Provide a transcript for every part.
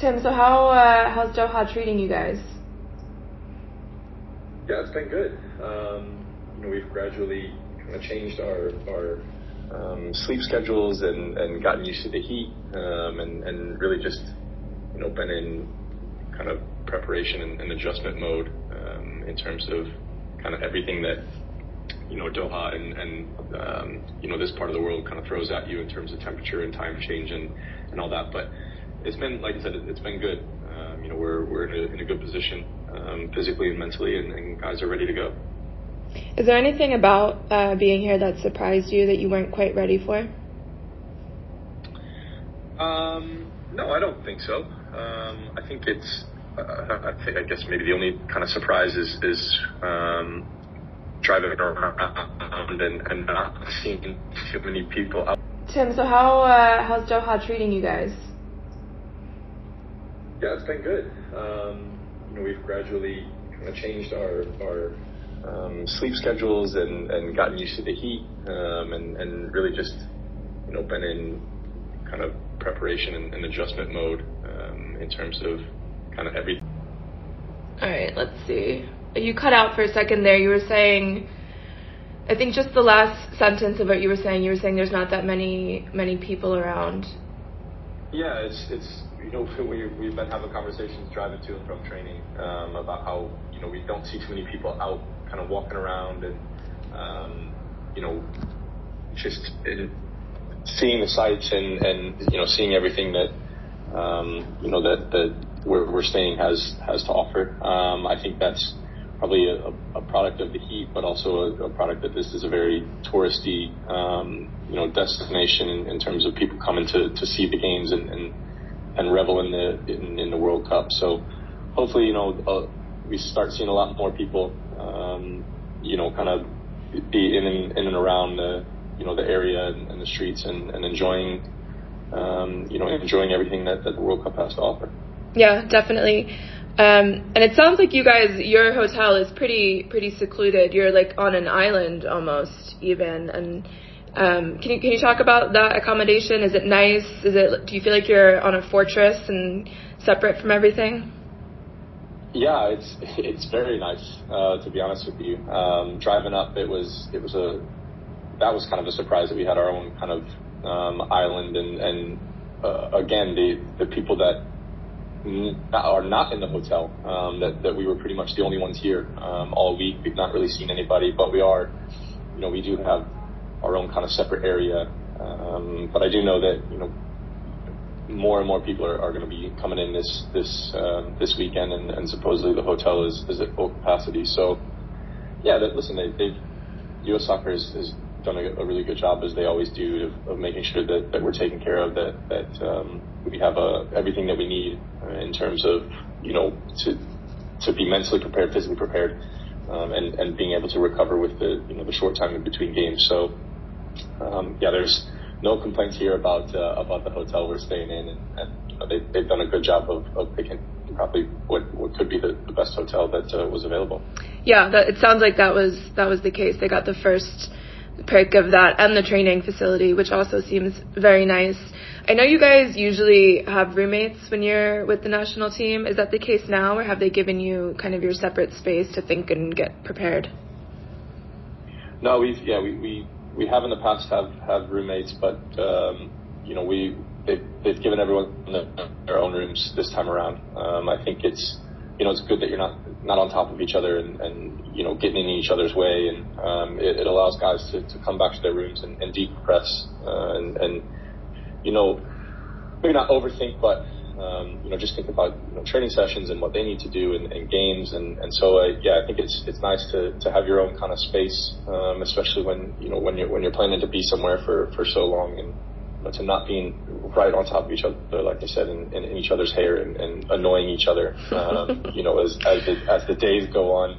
Tim, so how uh, how's Doha treating you guys? Yeah, it's been good. Um, you know, we've gradually kind of changed our our um, sleep schedules and, and gotten used to the heat um, and, and really just you know been in kind of preparation and, and adjustment mode um, in terms of kind of everything that you know Doha and, and um, you know this part of the world kind of throws at you in terms of temperature and time change and, and all that. But it's been like I said, it's been good. Um, you know we're we're in a, in a good position um, physically and mentally, and, and guys are ready to go. Is there anything about uh, being here that surprised you that you weren't quite ready for? Um, no, I don't think so. Um, I think it's. Uh, I think I guess maybe the only kind of surprise is is um, driving around and, and not seeing too many people out. Tim, so how uh, how's Doha treating you guys? Yeah, it's been good. Um, you know, we've gradually kind of changed our our um, sleep schedules and, and gotten used to the heat um, and, and really just you know been in kind of preparation and, and adjustment mode um, in terms of kind of everything. All right, let's see. You cut out for a second there. You were saying, I think just the last sentence of what you were saying. You were saying there's not that many many people around. Yeah, it's it's you know we we've been having conversations driving to and from training um, about how you know we don't see too many people out kind of walking around and um, you know just in, seeing the sights and and you know seeing everything that um, you know that that we're, we're staying has has to offer. Um, I think that's probably a, a, product of the heat, but also a, a, product that this is a very touristy, um, you know, destination in, in, terms of people coming to, to see the games and, and, and revel in the in, in, the World Cup. So hopefully, you know, uh, we start seeing a lot more people, um, you know, kind of be in and, in and around the you know the area and, and the streets and, and enjoying, um, you know, enjoying everything that, that the World Cup has to offer. Yeah, definitely. Um, and it sounds like you guys, your hotel is pretty pretty secluded. You're like on an island almost, even. And um, can you can you talk about that accommodation? Is it nice? Is it? Do you feel like you're on a fortress and separate from everything? Yeah, it's it's very nice uh, to be honest with you. Um, driving up, it was it was a that was kind of a surprise that we had our own kind of um, island and and uh, again the the people that are not in the hotel. Um, that that we were pretty much the only ones here um, all week. We've not really seen anybody, but we are, you know, we do have our own kind of separate area. Um, but I do know that you know more and more people are, are going to be coming in this this uh, this weekend, and, and supposedly the hotel is, is at full capacity. So yeah, that, listen, they, they've U.S. Soccer has, is done a, a, really good job as they always do of, of making sure that, that we're taken care of, that that um, we have uh, everything that we need uh, in terms of you know to to be mentally prepared, physically prepared, um, and and being able to recover with the you know the short time in between games. So um, yeah, there's no complaints here about uh, about the hotel we're staying in, and, and you know, they, they've done a good job of, of picking probably what what could be the, the best hotel that uh, was available. Yeah, that, it sounds like that was that was the case. They got the first pick of that and the training facility, which also seems very nice. I know you guys usually have roommates when you're with the national team. Is that the case now, or have they given you kind of your separate space to think and get prepared? No, we've yeah we we, we have in the past have have roommates, but um, you know we they've, they've given everyone their own rooms this time around. Um, I think it's you know it's good that you're not not on top of each other and, and you know getting in each other's way, and um, it, it allows guys to, to come back to their rooms and, and decompress uh, and, and you know maybe not overthink, but um, you know just think about you know, training sessions and what they need to do and, and games, and and so uh, yeah, I think it's it's nice to, to have your own kind of space, um, especially when you know when you're when you're planning to be somewhere for, for so long and to not being right on top of each other, like I said, in, in, in each other's hair and, and annoying each other, um, you know, as as the, as the days go on.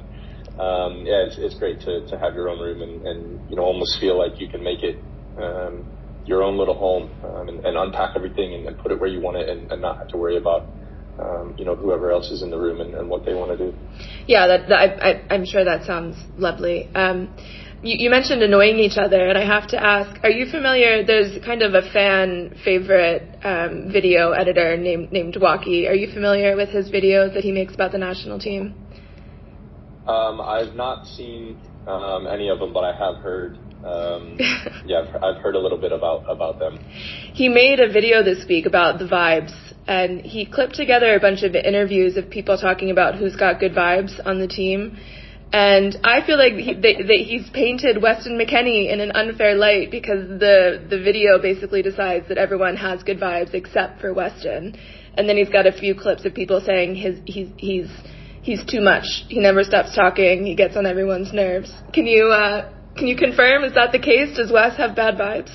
Um, yeah, it's, it's great to, to have your own room and, and you know almost feel like you can make it um, your own little home um, and, and unpack everything and, and put it where you want it and, and not have to worry about um, you know whoever else is in the room and, and what they want to do. Yeah, that, that I, I, I'm sure that sounds lovely. Um, you, you, mentioned annoying each other, and I have to ask: Are you familiar? There's kind of a fan favorite um, video editor named named Walkie. Are you familiar with his videos that he makes about the national team? Um, I've not seen um, any of them, but I have heard. Um, yeah, I've, I've heard a little bit about about them. He made a video this week about the vibes, and he clipped together a bunch of interviews of people talking about who's got good vibes on the team and I feel like he, they, they, he's painted Weston McKennie in an unfair light because the the video basically decides that everyone has good vibes except for Weston, and then he's got a few clips of people saying his he's he's he's too much. He never stops talking. He gets on everyone's nerves. Can you uh, can you confirm is that the case? Does Wes have bad vibes?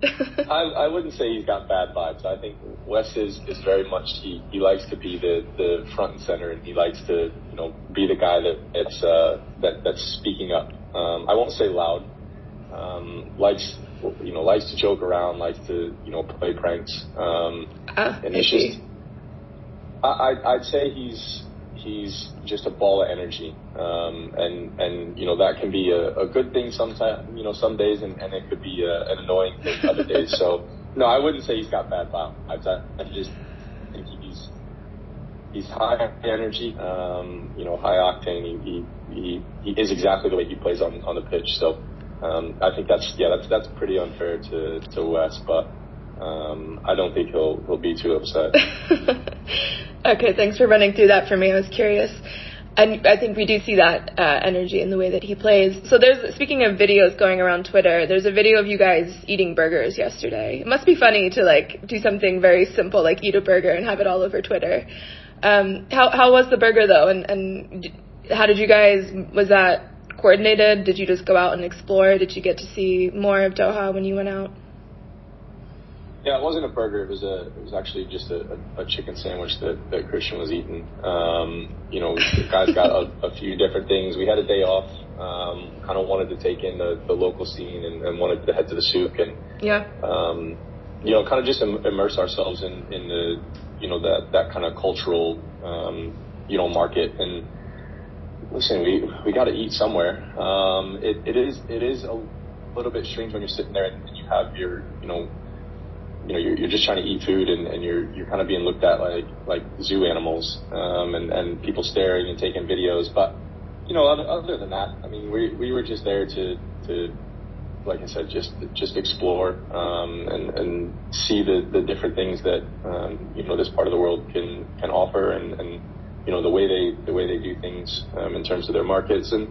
I, I wouldn't say he's got bad vibes. I think Wes is, is very much he, he likes to be the, the front and center, and he likes to you know be the guy that it's uh, that that's speaking up. Um, I won't say loud. Um, likes you know likes to joke around, likes to you know play pranks. Um, uh, and it's just I I'd say he's he's just a ball of energy. Um, and, and, you know, that can be a, a good thing sometimes, you know, some days, and, and it could be a, an annoying thing other days. So, no, I wouldn't say he's got bad vibes. I, I just think he's, he's high energy, um, you know, high octane. He, he, he, he is exactly the way he plays on, on the pitch. So, um, I think that's, yeah, that's, that's pretty unfair to, to Wes, but, um, I don't think he'll, he'll be too upset. Okay, thanks for running through that for me. I was curious. And I think we do see that uh, energy in the way that he plays. So there's, speaking of videos going around Twitter, there's a video of you guys eating burgers yesterday. It must be funny to like do something very simple like eat a burger and have it all over Twitter. Um, how how was the burger though? And and how did you guys? Was that coordinated? Did you just go out and explore? Did you get to see more of Doha when you went out? Yeah, it wasn't a burger. It was a. It was actually just a, a, chicken sandwich that, that Christian was eating. Um, you know, the guys got a, a few different things. We had a day off. Um, kind of wanted to take in the, the local scene and, and wanted to head to the souk and yeah. Um, you know, kind of just immerse ourselves in, in the you know that that kind of cultural um, you know market and listen, we we got to eat somewhere. Um, it, it is it is a little bit strange when you're sitting there and you have your you know you know, you're, you're just trying to eat food and, and you're, you're kind of being looked at like, like zoo animals, um, and, and people staring and taking videos. But, you know, other, other than that, I mean, we, we were just there to, to, like I said, just, just explore, um, and, and see the, the different things that, um, you know, this part of the world can, can offer and, and, you know, the way they, the way they do things, um, in terms of their markets. And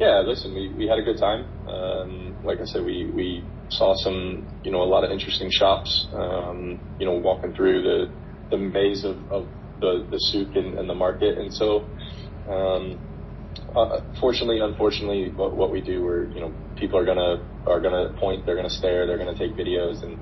yeah, listen, we, we had a good time. Um, like I said, we, we, saw some, you know, a lot of interesting shops, um, you know, walking through the, the maze of, of the, the souk and, and the market. And so, um, uh, fortunately, unfortunately, what, what we do, we're, you know, people are gonna, are gonna point, they're gonna stare, they're gonna take videos and,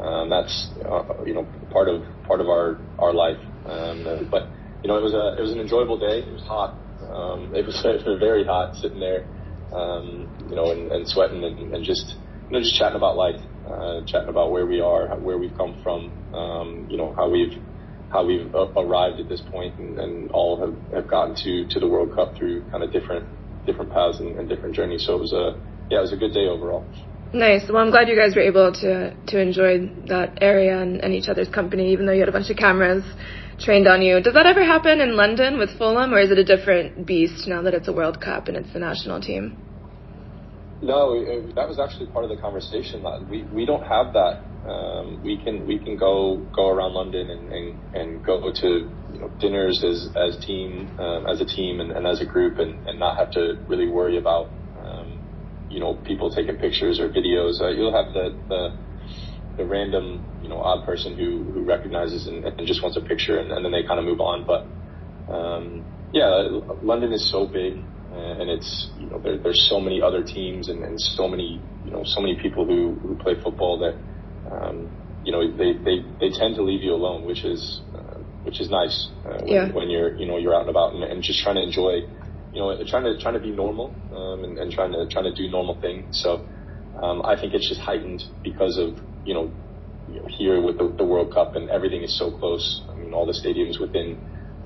um, that's, uh, you know, part of, part of our, our life. Um, but, you know, it was a, it was an enjoyable day. It was hot. Um, it was, very hot sitting there, um, you know, and, and sweating and, and just, you know, just chatting about life, uh, chatting about where we are, where we've come from, um, you know, how we've how we've arrived at this point, and, and all have, have gotten to to the World Cup through kind of different different paths and, and different journeys. So it was a yeah, it was a good day overall. Nice. Well, I'm glad you guys were able to to enjoy that area and, and each other's company, even though you had a bunch of cameras trained on you. Does that ever happen in London with Fulham, or is it a different beast now that it's a World Cup and it's the national team? No, it, that was actually part of the conversation. We we don't have that. Um, we can we can go go around London and, and, and go to you know, dinners as as team um, as a team and, and as a group and, and not have to really worry about um, you know people taking pictures or videos. Uh, you'll have the, the the random you know odd person who who recognizes and, and just wants a picture and, and then they kind of move on. But um, yeah, London is so big and it's know there, there's so many other teams and, and so many you know so many people who, who play football that um, you know they, they they tend to leave you alone, which is uh, which is nice uh, when, yeah. when you're you know you're out and about and, and just trying to enjoy you know trying to trying to be normal um, and, and trying to trying to do normal things. So um, I think it's just heightened because of you know, you know here with the, the World Cup and everything is so close. I mean all the stadiums within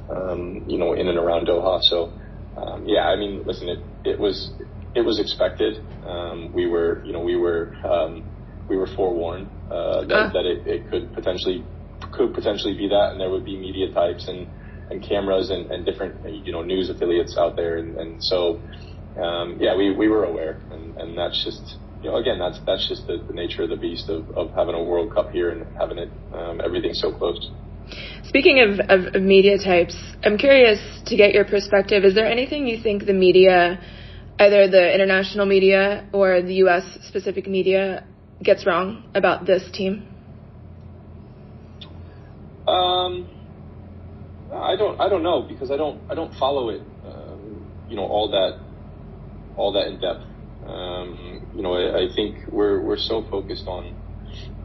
um, you know in and around Doha. So um, yeah, I mean, listen, it, it was it was expected. Um, we were, you know, we were um, we were forewarned uh, that, uh. that it, it could potentially could potentially be that, and there would be media types and and cameras and, and different you know news affiliates out there, and, and so um, yeah, we, we were aware, and, and that's just you know again that's that's just the, the nature of the beast of, of having a World Cup here and having it um, everything so close. Speaking of, of, media types, I'm curious to get your perspective. Is there anything you think the media, either the international media or the U.S. specific media, gets wrong about this team? Um, I don't. I don't know because I don't. I don't follow it. Um, you know all that, all that in depth. Um, you know, I, I, think we're we're so focused on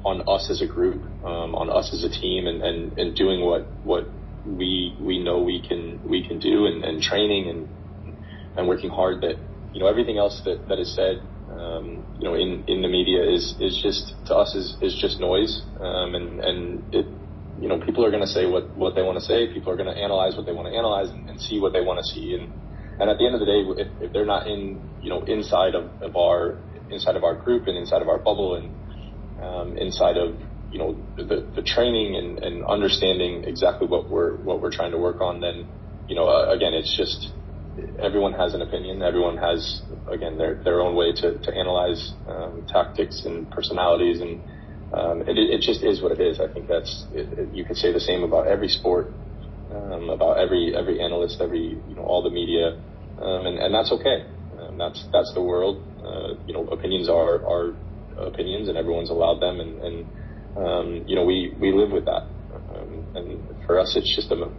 on us as a group, um, on us as a team, and, and, and doing what what we we know we can we can do, and, and training and and working hard. That you know everything else that that is said, um, you know, in in the media is is just to us is is just noise, um, and and it you know, people are going to say what, what they want to say. People are going to analyze what they want to analyze and, and see what they want to see. And, and at the end of the day, if, if they're not in, you know, inside of, of our, inside of our group and inside of our bubble and, um, inside of, you know, the, the training and, and understanding exactly what we're, what we're trying to work on, then, you know, uh, again, it's just, everyone has an opinion. Everyone has, again, their, their own way to, to analyze, um, tactics and personalities and, um, it, it just is what it is. I think that's it, it, you could say the same about every sport, um, about every every analyst, every you know all the media, um, and and that's okay. Um, that's that's the world. Uh, you know, opinions are are opinions, and everyone's allowed them, and and um, you know we we live with that. Um, and for us, it's just a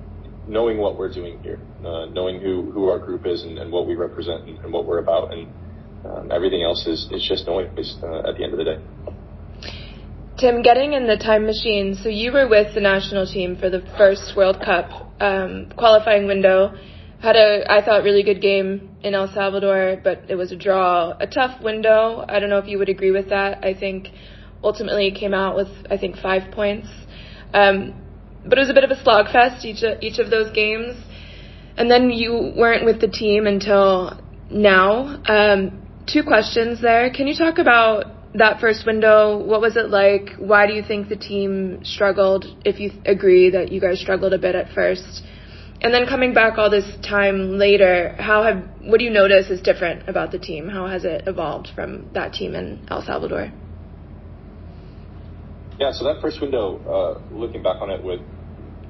knowing what we're doing here, uh, knowing who who our group is and, and what we represent and, and what we're about, and um, everything else is is just noise uh, at the end of the day. Tim, getting in the time machine, so you were with the national team for the first World Cup um, qualifying window. Had a, I thought, really good game in El Salvador, but it was a draw. A tough window. I don't know if you would agree with that. I think ultimately it came out with, I think, five points. Um, but it was a bit of a slogfest each of, each of those games. And then you weren't with the team until now. Um, two questions there. Can you talk about that first window, what was it like? Why do you think the team struggled? If you agree that you guys struggled a bit at first, and then coming back all this time later, how have what do you notice is different about the team? How has it evolved from that team in El Salvador? Yeah, so that first window, uh, looking back on it with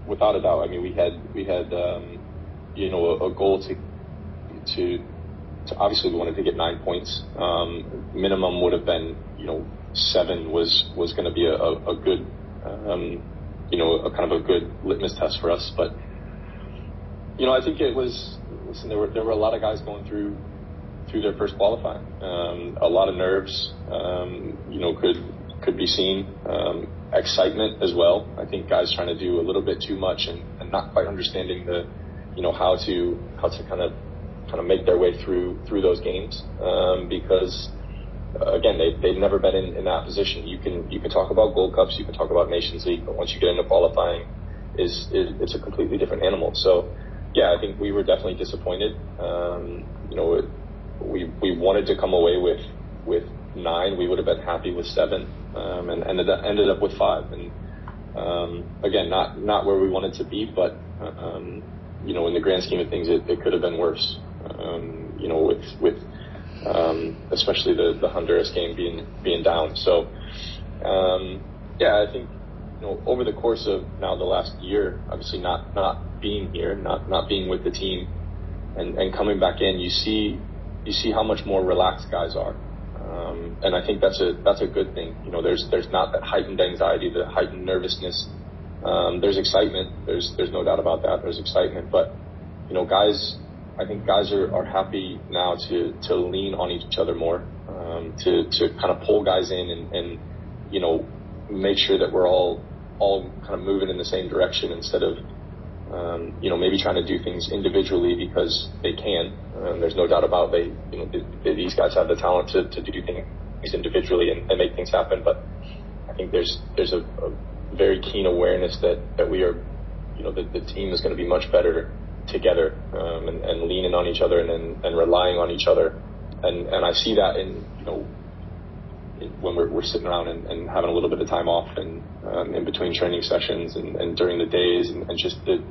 without a doubt, I mean we had we had um, you know a, a goal to to obviously we wanted to get nine points. Um, minimum would have been, you know, seven was was going to be a, a, a good, um, you know, a kind of a good litmus test for us. But you know, I think it was. Listen, there were there were a lot of guys going through through their first qualifying. Um, a lot of nerves, um, you know, could could be seen. Um, excitement as well. I think guys trying to do a little bit too much and, and not quite understanding the, you know, how to how to kind of kind of make their way through through those games um, because uh, again they they've never been in, in that position. You can you can talk about Gold Cups, you can talk about Nations League, but once you get into qualifying, is, is it's a completely different animal. So yeah, I think we were definitely disappointed. Um, you know, we we wanted to come away with with nine. We would have been happy with seven, um, and ended up, ended up with five. And um, again, not not where we wanted to be, but um, you know, in the grand scheme of things, it, it could have been worse um, you know, with with um, especially the, the Honduras game being being down. So um, yeah, I think you know over the course of now the last year, obviously not not being here, not not being with the team, and and coming back in, you see you see how much more relaxed guys are. Um, and I think that's a that's a good thing. You know, there's there's not that heightened anxiety, the heightened nervousness. Um, there's excitement. There's there's no doubt about that. There's excitement, but you know, guys I think guys are, are happy now to, to lean on each other more, um, to, to kind of pull guys in and, and, you know, make sure that we're all, all kind of moving in the same direction instead of, um, you know, maybe trying to do things individually because they can. Um, there's no doubt about they, you know, they, these guys have the talent to, to do things individually and, and make things happen. But I think there's, there's a, a very keen awareness that, that we are, you know, that the team is going to be much better together um, and, and, leaning on each other and, and relying on each other and and I see that in you know when we're, we're sitting around and, and having a little bit of time off and um, in between training sessions and, and during the days and, and just the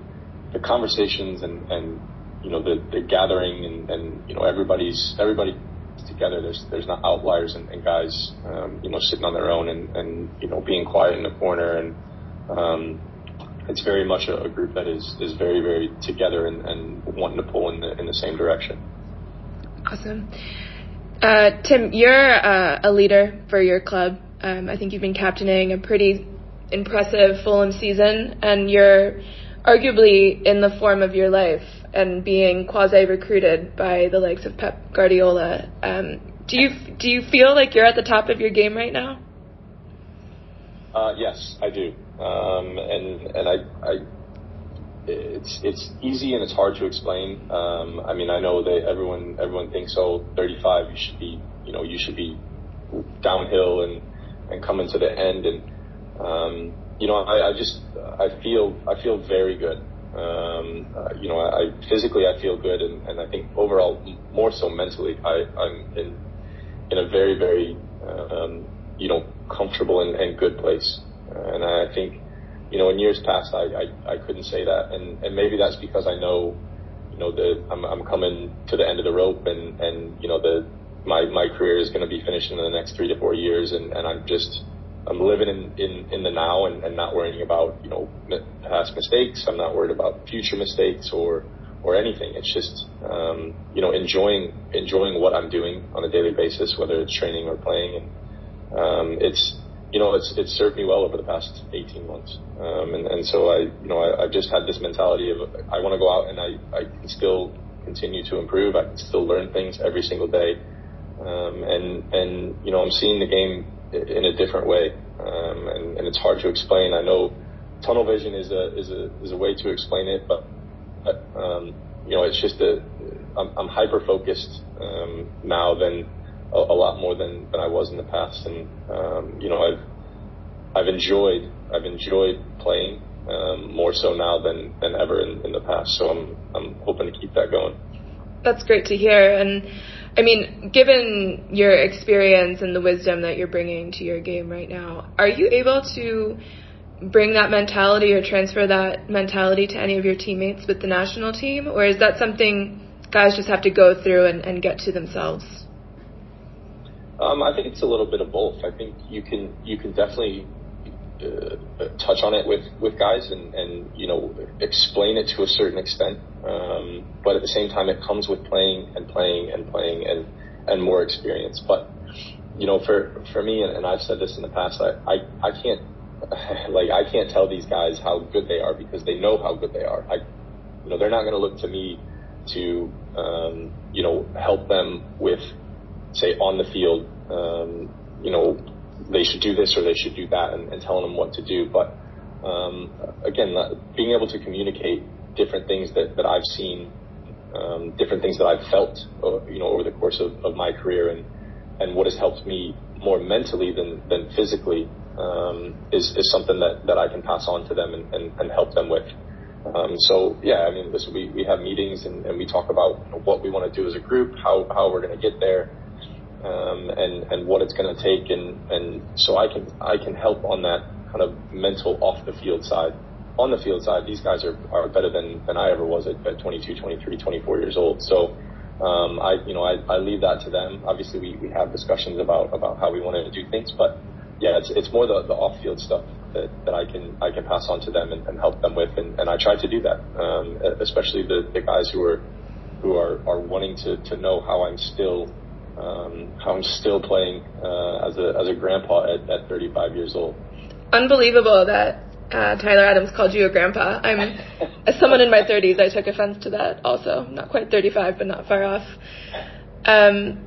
the conversations and, and you know the, the gathering and, and you know everybody's everybody together. There's there's not outliers and, and guys um, you know sitting on their own and, and you know being quiet in the corner and um, it's very much a, a group that is is very very together and, and wanting to pull in the in the same direction. Awesome. Uh, Tim, you're uh, a leader for your club. Um, I think you've been captaining a pretty impressive Fulham season, and you're arguably in the form of your life and being quasi recruited by the likes of Pep Guardiola. Um, do you do you feel like you're at the top of your game right now? Uh, yes, I do, um, and and I, I it's it's easy and it's hard to explain. Um, I mean, I know that everyone everyone thinks, oh, 35, you should be, you know, you should be downhill and and coming to the end, and um, you know, I, I just I feel I feel very good. Um, uh, you know, I, I physically I feel good, and, and I think overall more so mentally, I, I'm in in a very very um, you know comfortable and, and good place, and I think you know, in years past, I, I, I couldn't say that. And, and maybe that's because I know, you know, that I'm, I'm coming to the end of the rope and, and, you know, the, my, my career is going to be finishing in the next three to four years. And, and I'm just, I'm living in, in, in the now and, and not worrying about, you know, past mistakes. I'm not worried about future mistakes or, or anything. It's just, um, you know, enjoying, enjoying what I'm doing on a daily basis, whether it's training or playing. And, um, it's, you know, it's it's served me well over the past 18 months. Um, and, and so I, you know, I, I've just had this mentality of I want to go out and I, I can still continue to improve. I can still learn things every single day. Um, and, and, you know, I'm seeing the game in a different way. Um, and, and it's hard to explain. I know tunnel vision is a, is a, is a way to explain it, but, but um, you know, it's just a, I'm, I'm hyper focused, um, now than, a, a lot more than, than I was in the past. And, um, you know, I've, I've enjoyed, I've enjoyed playing, um, more so now than, than ever in, in the past. So I'm, I'm hoping to keep that going. That's great to hear. And I mean, given your experience and the wisdom that you're bringing to your game right now, are you able to bring that mentality or transfer that mentality to any of your teammates with the national team? Or is that something guys just have to go through and, and get to themselves? Um, I think it's a little bit of both. I think you can you can definitely uh, touch on it with with guys and and you know explain it to a certain extent. Um, but at the same time, it comes with playing and playing and playing and and more experience. But you know, for for me, and, and I've said this in the past, I I, I can't like I can't tell these guys how good they are because they know how good they are. I you know they're not going to look to me to um, you know help them with say on the field, um, you know, they should do this or they should do that, and, and telling them what to do. But um, again, being able to communicate different things that, that I've seen, um, different things that I've felt, uh, you know, over the course of, of my career, and and what has helped me more mentally than than physically um, is is something that, that I can pass on to them and, and, and help them with. Um, so yeah, I mean, listen, we, we have meetings and, and we talk about what we want to do as a group, how, how we're going to get there, um, and and what it's going to take, and and so I can I can help on that kind of mental off the field side. On the field side, these guys are, are better than, than I ever was at, at 22, 23, 24 years old. So um, I you know I, I leave that to them. Obviously, we, we have discussions about about how we want to do things, but yeah, it's it's more the, the off field stuff that, that I can I can pass on to them and, and help them with, and, and I try to do that, um, especially the, the guys who are who are, are wanting to, to know how I'm still um, I'm still playing uh, as a as a grandpa at, at 35 years old. Unbelievable that uh, Tyler Adams called you a grandpa. I'm as someone in my 30s, I took offense to that. Also, not quite 35, but not far off. Um,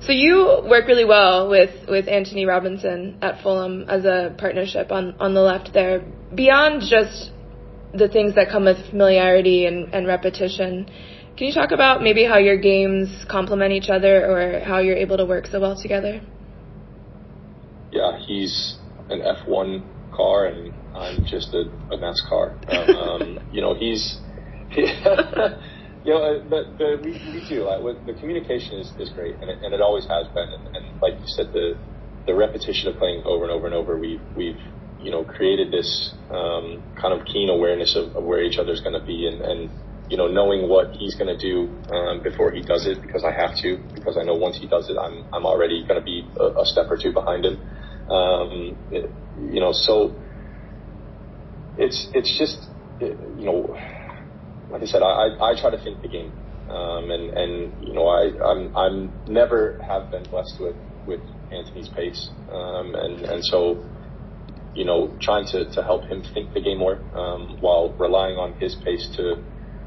so you work really well with with Antonee Robinson at Fulham as a partnership on on the left there. Beyond just the things that come with familiarity and, and repetition, can you talk about maybe how your games complement each other or how you're able to work so well together? Yeah, he's an F1 car and I'm just a, a NASCAR. Um, you know, he's, you know, the, the, we, we do. Like, the communication is, is great, and it, and it always has been. And, and like you said, the the repetition of playing over and over and over, we've we've you know created this um, kind of keen awareness of, of where each other's going to be, and, and you know knowing what he's going to do um, before he does it, because I have to, because I know once he does it, I'm I'm already going to be a, a, step or two behind him. Um, it, you know, so it's it's just you know like I said, I, I try to think the game. Um, and, and, you know, I, I'm, I'm never have been blessed with, with Antonee's pace. Um, and, and so, you know, trying to, to help him think the game more, um, while relying on his pace to,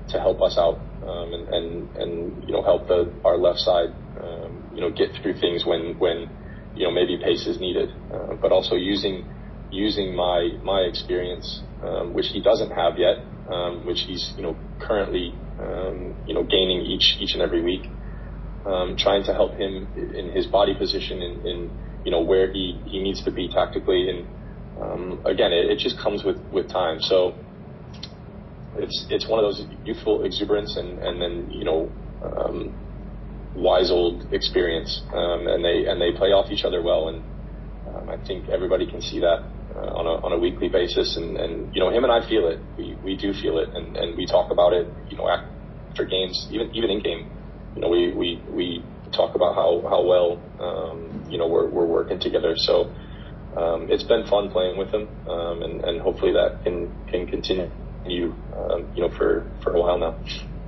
to help us out, um, and, and, and, you know, help the, our left side, um, you know, get through things when, when, you know, maybe pace is needed, uh, but also using, using my, my experience, um, which he doesn't have yet, um, which he's you know currently um, you know gaining each each and every week. Um, trying to help him in his body position in, in you know where he, he needs to be tactically and um, again it, it just comes with, with time so it's it's one of those youthful exuberance and, and then you know um, wise old experience um, and they and they play off each other well and um, I think everybody can see that uh, on a on a weekly basis, and and you know him and I feel it. We we do feel it, and and we talk about it. You know after games, even even in game, you know we we we talk about how how well um, you know we're we're working together. So. Um, it's been fun playing with him, um, and, and hopefully that can can continue, um, you know, for for a while now.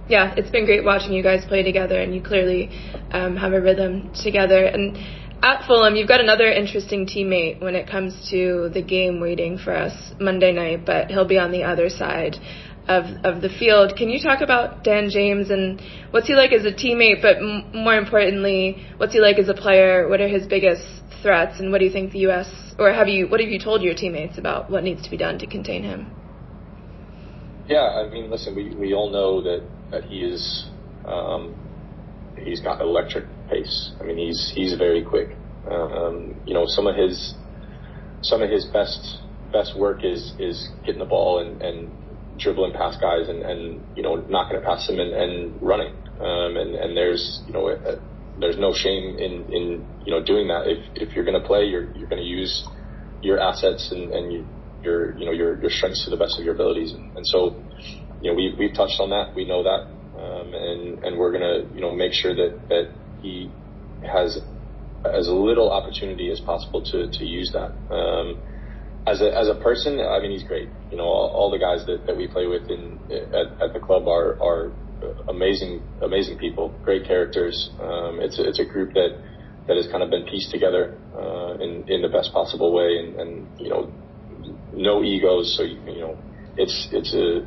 Yeah, it's been great watching you guys play together, and you clearly um, have a rhythm together. And at Fulham, you've got another interesting teammate when it comes to the game waiting for us Monday night, but he'll be on the other side of of the field. Can you talk about Dan James and what's he like as a teammate, but m- more importantly, what's he like as a player? What are his biggest threats, and what do you think the U.S. or have you what have you told your teammates about what needs to be done to contain him? Yeah, I mean, listen, we we all know that that he is. Um, he's got electric pace. I mean, he's he's very quick. Um, you know, some of his some of his best best work is is getting the ball and, and dribbling past guys and, and you know knocking it past them and, and running. Um, and and there's you know a, there's no shame in in you know doing that. If if you're going to play, you're you're going to use your assets and and you, your you know your your strengths to the best of your abilities. And, and so you know we we've touched on that. We know that. Um, and and we're gonna you know make sure that that he has as little opportunity as possible to to use that. Um, as a as a person, I mean, he's great. You know, all, all the guys that, that we play with in at, at the club are are amazing amazing people, great characters. Um, it's a, it's a group that that has kind of been pieced together uh, in in the best possible way, and, and you know, no egos. So you, you know, it's it's a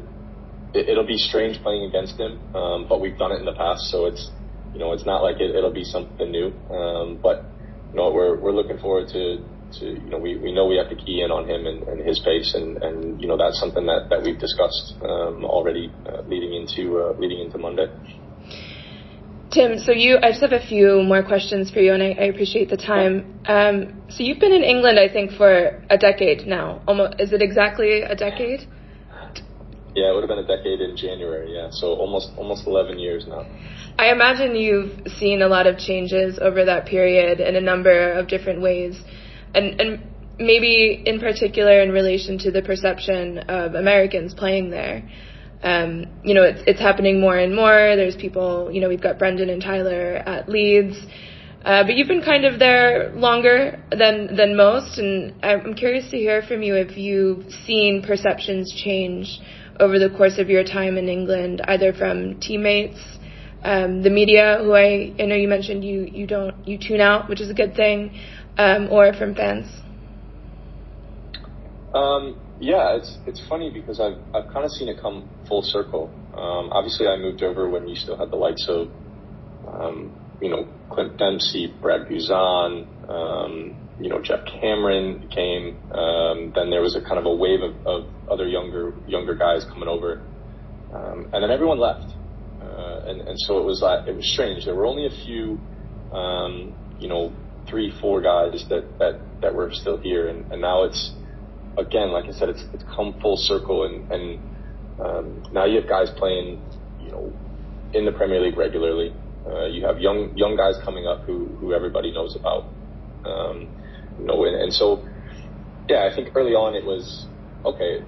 it, will be strange playing against him, um, but we've done it in the past, so it's you know it's not like it, will be something new. Um, but you know we're we're looking forward to to you know we, we know we have to key in on him and, and his pace, and, and you know that's something that, that we've discussed um, already uh, leading into uh, leading into Monday. Tim, so you, I just have a few more questions for you, and I, I appreciate the time. Um, so you've been in England, I think, for a decade now. Almost, is it exactly a decade? Yeah, it would have been a decade in January. Yeah, so almost almost 11 years now. I imagine you've seen a lot of changes over that period in a number of different ways, and and maybe in particular in relation to the perception of Americans playing there. Um, you know, it's it's happening more and more. There's people, you know, we've got Brendan and Tyler at Leeds. Uh, but you've been kind of there longer than than most, and I'm curious to hear from you if you've seen perceptions change over the course of your time in England, either from teammates, um, the media, who I, I know you mentioned you, you don't you tune out, which is a good thing, um, or from fans? Um, yeah, it's it's funny because I've I've kind of seen it come full circle. Um, obviously, I moved over when you still had the likes of, um, you know, Clint Dempsey, Brad Guzan, um, you know, Geoff Cameron came. Um, then there was a kind of a wave of, of other younger younger guys coming over, um, and then everyone left. Uh, and, and so it was like it was strange. There were only a few, um, you know, three, four guys that that that were still here, and, and now it's again, like I said, it's it's come full circle, and and um, now you have guys playing, you know, in the Premier League regularly. Uh, you have young young guys coming up who who everybody knows about. Um, you know, and, and so yeah, I think early on it was okay.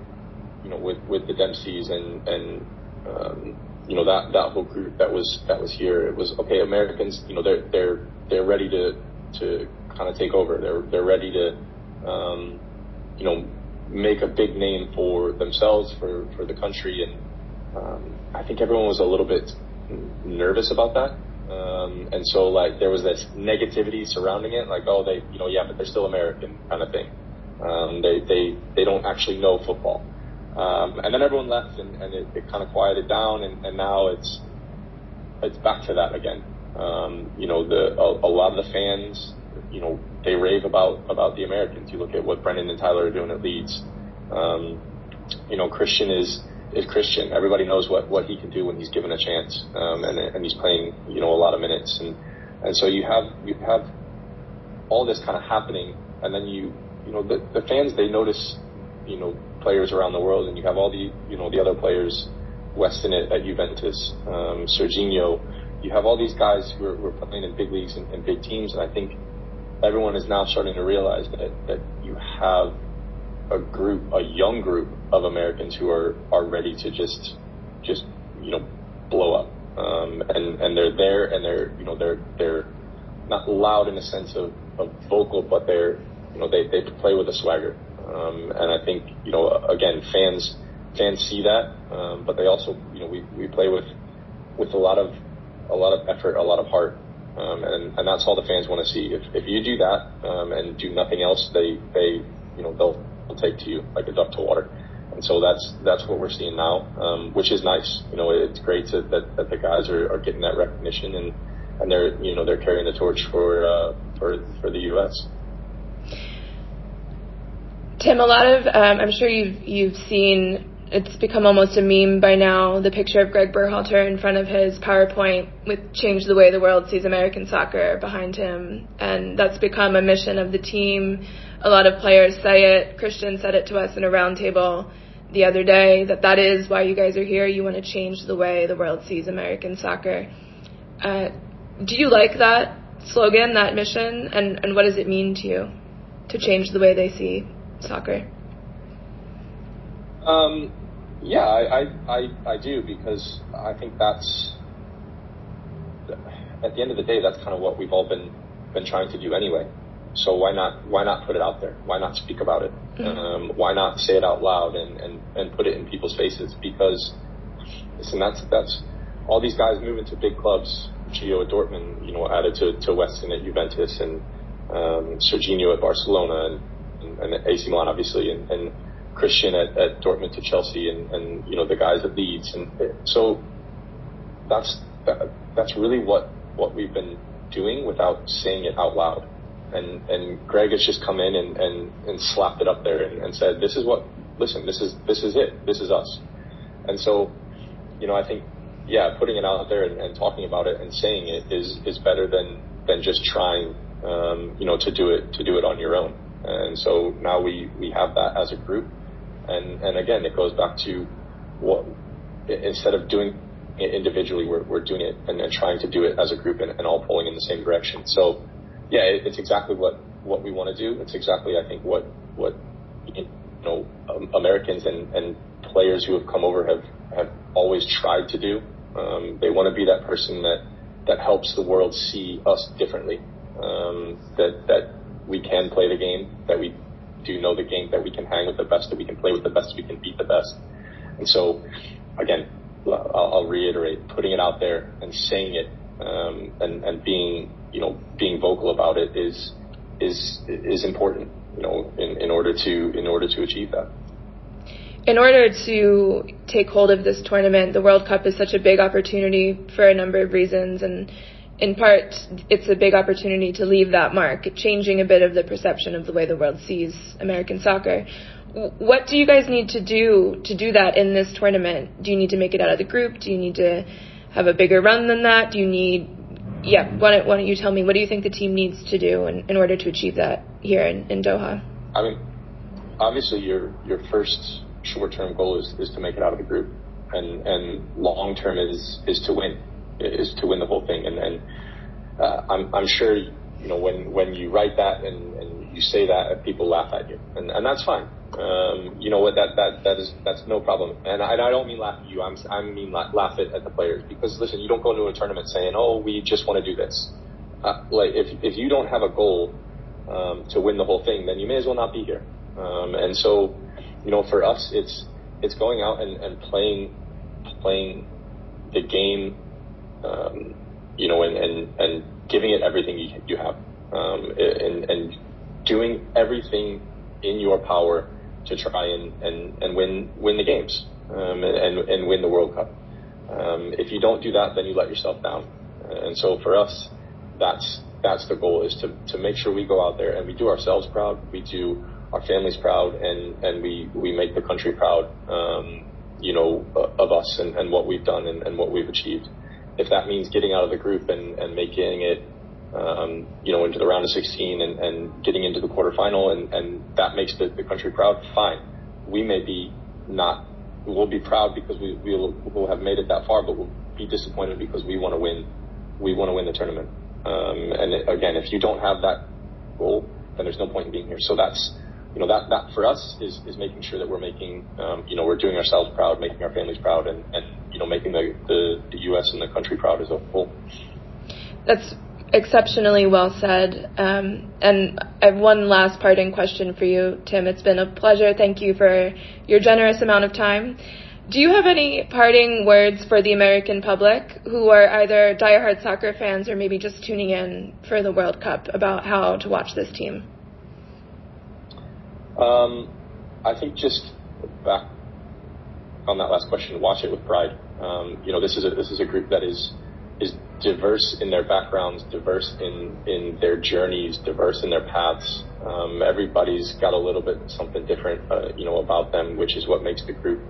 You know, with with the Dempseys and and um, you know that that whole group that was that was here, it was okay. Americans, you know, they're they're they're ready to to kind of take over. They're they're ready to um, you know make a big name for themselves for for the country and um, I think everyone was a little bit nervous about that. Um, and so like there was this negativity surrounding it, like oh they you know yeah but they're still American kind of thing. Um, they they they don't actually know football. Um, and then everyone left and, and it, it kind of quieted down and, and now it's it's back to that again. Um, you know the a, a lot of the fans you know they rave about about the Americans. You look at what Brendan and Tyler are doing at Leeds. Um, you know Christian is is Christian. Everybody knows what, what he can do when he's given a chance, um, and and he's playing you know a lot of minutes, and and so you have you have all this kind of happening, and then you you know the the fans they notice you know players around the world, and you have all the you know the other players, Weston at, at Juventus, um, Sergiño. You have all these guys who are, who are playing in big leagues and, and big teams, and I think everyone is now starting to realize that that you have a group, a young group of Americans who are are ready to just just you know blow up. Um, and and they're there and they're you know they're they're not loud in the sense of, of vocal, but they're you know they they play with a swagger. Um, and I think you know again fans fans see that, um, but they also you know we we play with with a lot of a lot of effort, a lot of heart. Um, and, and that's all the fans want to see. If, if you do that um, and do nothing else, they they you know they'll they'll take to you like a duck to water. And so that's that's what we're seeing now, um, which is nice. You know, it's great to, that, that the guys are, are getting that recognition and, and they're you know they're carrying the torch for uh, for for the U.S. Tim, a lot of um, I'm sure you've you've seen it's become almost a meme by now. The picture of Greg Berhalter in front of his PowerPoint with "Change the way the world sees American soccer" behind him, and that's become a mission of the team a lot of players say it. Christian said it to us in a roundtable the other day that that is why you guys are here. You want to change the way the world sees American soccer. Uh, do you like that slogan, that mission, and, and what does it mean to you to change the way they see soccer? Um, yeah, I, I, I, I do because I think that's at the end of the day, that's kind of what we've all been been trying to do anyway. So why not why not put it out there? Why not speak about it? Mm-hmm. Um, why not say it out loud and, and, and put it in people's faces? Because listen, that's that's all these guys moving to big clubs. Gio at Dortmund, you know, added to, to Weston at Juventus and um, Sergiño at Barcelona and, and, and AC Milan, obviously, and, and Christian at, at Dortmund to Chelsea, and, and you know the guys at Leeds, and so that's that, that's really what what we've been doing without saying it out loud. And and Greg has just come in and and, and slapped it up there and, and said, this is what listen, this is this is it, this is us, and so you know I think yeah, putting it out there and, and talking about it and saying it is is better than than just trying um, you know to do it to do it on your own, and so now we we have that as a group, and and again it goes back to what instead of doing it individually, we're, we're doing it and, and trying to do it as a group and, and all pulling in the same direction. So yeah, it, it's exactly what what we want to do. It's exactly I think what what you know um, Americans and and players who have come over have have always tried to do. Um, they want to be that person that that helps the world see us differently. Um, that that we can play the game, that we do know the game, that we can hang with the best, that we can play with the best, we can beat the best. And so, again, I'll, I'll reiterate, putting it out there and saying it um, and and being you know being vocal about it is is is important you know in, in order to in order to achieve that in order to take hold of this tournament, the World Cup is such a big opportunity for a number of reasons, and in part, it's a big opportunity to leave that mark, changing a bit of the perception of the way the world sees American soccer. What do you guys need to do to do that in this tournament? Do you need to make it out of the group? Do you need to have a bigger run than that? Do you need yeah, why don't, why don't you tell me what do you think the team needs to do in, in order to achieve that here in, in Doha? I mean, obviously your your first short term goal is, is to make it out of the group, and and long term is is to win. Is to win the whole thing. And, and uh, I'm, I'm sure you know when when you write that and, and you say that, people laugh at you, and, and that's fine. Um, you know what? That that that is that's no problem. And I, I don't mean laugh at you. I'm I mean laugh, laugh at, at the players because listen, you don't go into a tournament saying, "Oh, we just want to do this." Uh, like if if you don't have a goal um, to win the whole thing, then you may as well not be here. Um, and so, you know, for us, it's it's going out and, and playing playing the game, um, you know, and, and, and giving it everything you, you have, um, and, and doing everything in your power to try and, and, and win win the games um, and, and win the World Cup. Um, if you don't do that, then you let yourself down. And so for us, that's that's the goal is to, to make sure we go out there and we do ourselves proud, we do our families proud, and, and we, we make the country proud, um, you know, of us and, and what we've done and, and what we've achieved. If that means getting out of the group and, and making it, um, you know, into the round of 16 and, and getting into the quarterfinal, and, and that makes the, the country proud, fine. We may be not, we'll be proud because we, we'll, we'll have made it that far, but we'll be disappointed because we want to win, we want to win the tournament. Um, and again, if you don't have that goal, then there's no point in being here. So that's, you know, that, that for us is, is making sure that we're making, um, you know, we're doing ourselves proud, making our families proud, and, and you know, making the, the, the U.S. and the country proud as a whole. That's exceptionally well said. Um, and I have one last parting question for you, Tim. It's been a pleasure. Thank you for your generous amount of time. Do you have any parting words for the American public who are either diehard soccer fans or maybe just tuning in for the World Cup about how to watch this team? Um, I think just back on that last question, watch it with pride. Um, you know, this is a this is a group that is is diverse in their backgrounds, diverse in in their journeys, diverse in their paths. Um, everybody's got a little bit something different, uh, you know, about them, which is what makes the group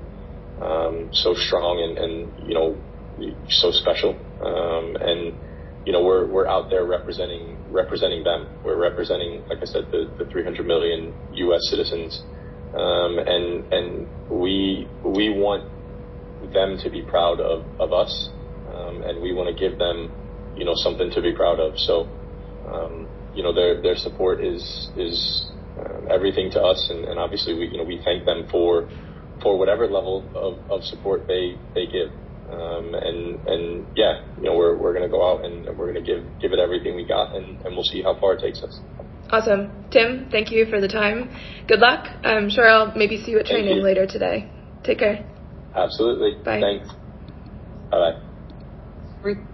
um, so strong and, and you know so special. Um, and you know we're we're out there representing representing them. We're representing, like I said, the, the 300 million U.S. citizens, um, and and we we want them to be proud of of us, um, and we want to give them you know something to be proud of. So um, you know their their support is is uh, everything to us, and, and obviously we you know we thank them for for whatever level of, of support they they give. Um, and and yeah, you know we're we're going to go out and, we're going to give give it everything we got, and, and we'll see how far it takes us. Awesome, Tim. Thank you for the time. Good luck. I'm sure I'll maybe see you at training you. later today. Take care. Absolutely. Bye. Thanks. Bye bye.